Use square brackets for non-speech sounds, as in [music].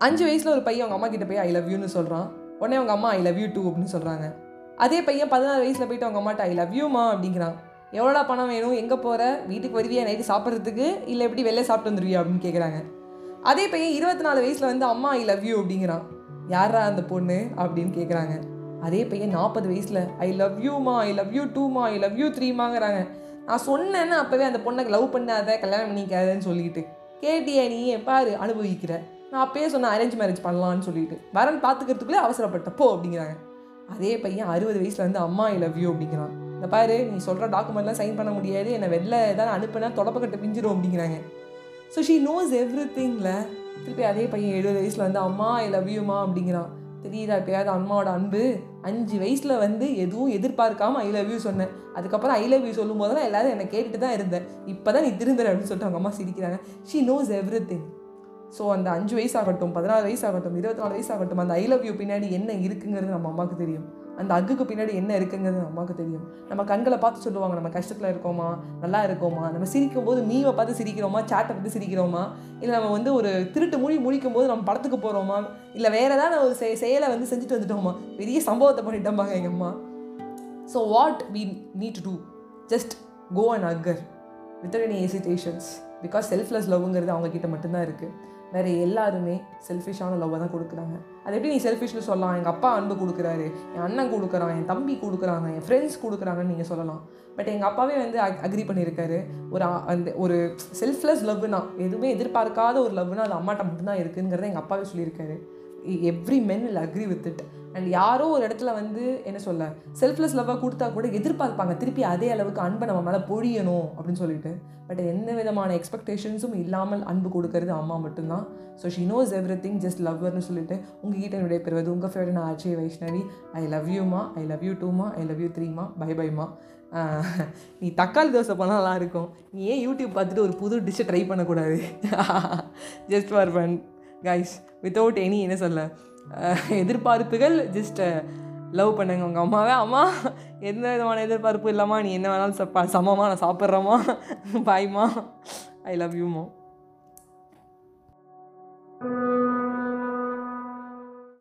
அஞ்சு வயசில் ஒரு பையன் அவங்க அம்மா கிட்ட போய் ஐ லவ் யூன்னு சொல்கிறான் உடனே அவங்க அம்மா ஐ லவ் யூ டூ அப்படின்னு சொல்கிறாங்க அதே பையன் பதினாறு வயசில் போயிட்டு அவங்க அம்மாட்ட ஐ லவ் யூமா அப்படிங்கிறான். எவ்வளோடா பணம் வேணும்? எங்கே போகிற வீட்டுக்கு வருவியா? நைட்டு சாப்பிட்றதுக்கு? இல்லை எப்படி வெளில சாப்பிட்டு வந்துருவியா? அப்படின்னு கேட்குறாங்க அதே பையன் இருபத்தி நாலு வயசில் வந்து அம்மா ஐ லவ் யூ அப்படிங்கிறான். யாரா அந்த பொண்ணு? அப்படின்னு கேட்குறாங்க அதே பையன் நாற்பது வயசில் ஐ லவ் யூமா ஐ லவ் யூ டூமா ஐ லவ் யூ த்ரீமாங்கிறாங்க நான் சொன்னேன்னு அப்போவே அந்த பொண்ணை லவ் பண்ணாத கல்யாணம் பண்ணிக்காதன்னு சொல்லிட்டு கேட்டியா நீ? பாரு அனுபவிக்கிற. நான் அப்பயே சொன்னேன் அரேஞ்ச் மேரேஜ் பண்ணலான்னு சொல்லிட்டு. வரன் பார்த்துக்கிறதுக்குள்ளே அவசரப்பட்டப்போ அப்படிங்கிறாங்க. அதே பையன் அறுபது வயசில் வந்து அம்மா ஐ லவ் யூ அப்படிங்கிறான். இந்த பாரு நீ சொல்கிற டாக்குமெண்ட்லாம் சைன் பண்ண முடியாது என்னை வெளில ஏதாவது அனுப்புனா தொடப்பக்கட்டை பிஞ்சிரும் அப்படிங்கிறாங்க. ஸோ ஷீ நோஸ் எவ்ரி திங்கில் திருப்பி அதே பையன் எழுபது வயசில் வந்து அம்மா ஐ லவ் யூமா அப்படிங்கிறான். தெரியுதா எப்பயாவது அம்மாவோட அன்பு? அஞ்சு வயசில் வந்து எதுவும் எதிர்பார்க்காம ஐ லவ் யூ சொன்னேன். அதுக்கப்புறம் ஐ லவ் யூ சொல்லும் போதெல்லாம் எல்லாரும் என்னை கேட்டுட்டு தான் இருந்தேன். இப்போ தான் நீ திருந்துற அப்படின்னு சொல்லிட்டு அவங்க அம்மா சிரிக்கிறாங்க. She knows everything so அந்த அஞ்சு வயசு ஆகட்டும் பதினாறு வயசு ஆகட்டும் இருபத்தி நாலு வயசாகட்டும் அந்த ஐ லவ் யூ பின்னாடி என்ன இருக்குங்கிறது நம்ம அம்மாவுக்கு தெரியும். அந்த அக்குக்கு பின்னாடி என்ன இருக்குங்கிறது நம்ம அம்மாவுக்கு தெரியும். நம்ம கண்களை பார்த்து சொல்லுவாங்க நம்ம கஷ்டத்தில் இருக்கோமா நல்லா இருக்கோமா நம்ம சிரிக்கும் போது மீவை பார்த்து சிரிக்கிறோமா சாட்டை பார்த்து சிரிக்கிறோமா இல்லை நம்ம வந்து ஒரு திருட்டு மொழி முழிக்கும் போது நம்ம படத்துக்கு போகிறோமா இல்லை வேறு ஏதாவது ஒரு செ செயலை வந்து செஞ்சுட்டு வந்துட்டோமா பெரிய சம்பவத்தை பண்ணிட்டோம்பாங்க எங்கள் அம்மா. So what we need to do just go and occur without any hesitations because selfless லவ்ங்கிறது அவங்க கிட்ட மட்டும்தான் இருக்குது வேறு எல்லாருமே செல்ஃபிஷான லவ்வை தான் கொடுக்குறாங்க. அது எப்படி நீ செல்ஃபிஷ்னு சொல்லலாம்? எங்கள் அப்பா அன்பு கொடுக்குறாரு என் அண்ணன் கொடுக்குறான் என் தம்பி கொடுக்குறாங்க என் ஃப்ரெண்ட்ஸ் கொடுக்குறாங்கன்னு நீங்கள் சொல்லலாம். பட் எங்கள் அப்பாவே வந்து அக்ரி பண்ணியிருக்காரு. ஒரு அந்த ஒரு செல்ஃப்லெஸ் லவ்னா எதுவுமே எதிர்பார்க்காத ஒரு லவ்னா அது அம்மாட்ட மட்டும்தான் இருக்குங்கிறத எங்கள் அப்பாவே சொல்லியிருக்காரு. Every men will agree with it and யாரோ ஒரு இடத்துல வந்து என்ன சொல்ல செல்ஃப்லெஸ் லவ்வாக கொடுத்தா கூட எதிர்பார்ப்பாங்க. திருப்பி அதே அளவுக்கு அன்பை நம்ம மேலே பொழியணும் அப்படின்னு சொல்லிட்டு. பட் எந்த விதமான எக்ஸ்பெக்டேஷன்ஸும் இல்லாமல் அன்பு கொடுக்கறது அம்மா மட்டும்தான். So she knows everything just லவ்வர்னு சொல்லிட்டு உங்ககிட்ட என்னுடைய பெறுவது உங்கள் ஃபேவரட் நான் அஜய் வைஷ்ணவி. ஐ லவ் யூமா ஐ லவ் யூ டூமா ஐ லவ் யூ த்ரீமா பை பைமா நீ தக்காளி தோசை பண்ணால் நல்லா இருக்கும். நீ ஏன் யூடியூப் பார்த்துட்டு ஒரு புது டிஷ்ஷை ட்ரை பண்ணக்கூடாது? Just for fun guys without any என்ன சொல்ல எதிர்பார்ப்புகள் ஜஸ்ட் லவ் பண்ணுங்க உங்கள் அம்மாவே. அம்மா எந்த விதமான எதிர்பார்ப்பு இல்லாமல் நீ என்ன வேணாலும் சப்பா சமமாக நான் சாப்பிட்றேம்மா. பாய்மா [laughs] ஐ லவ் யூமா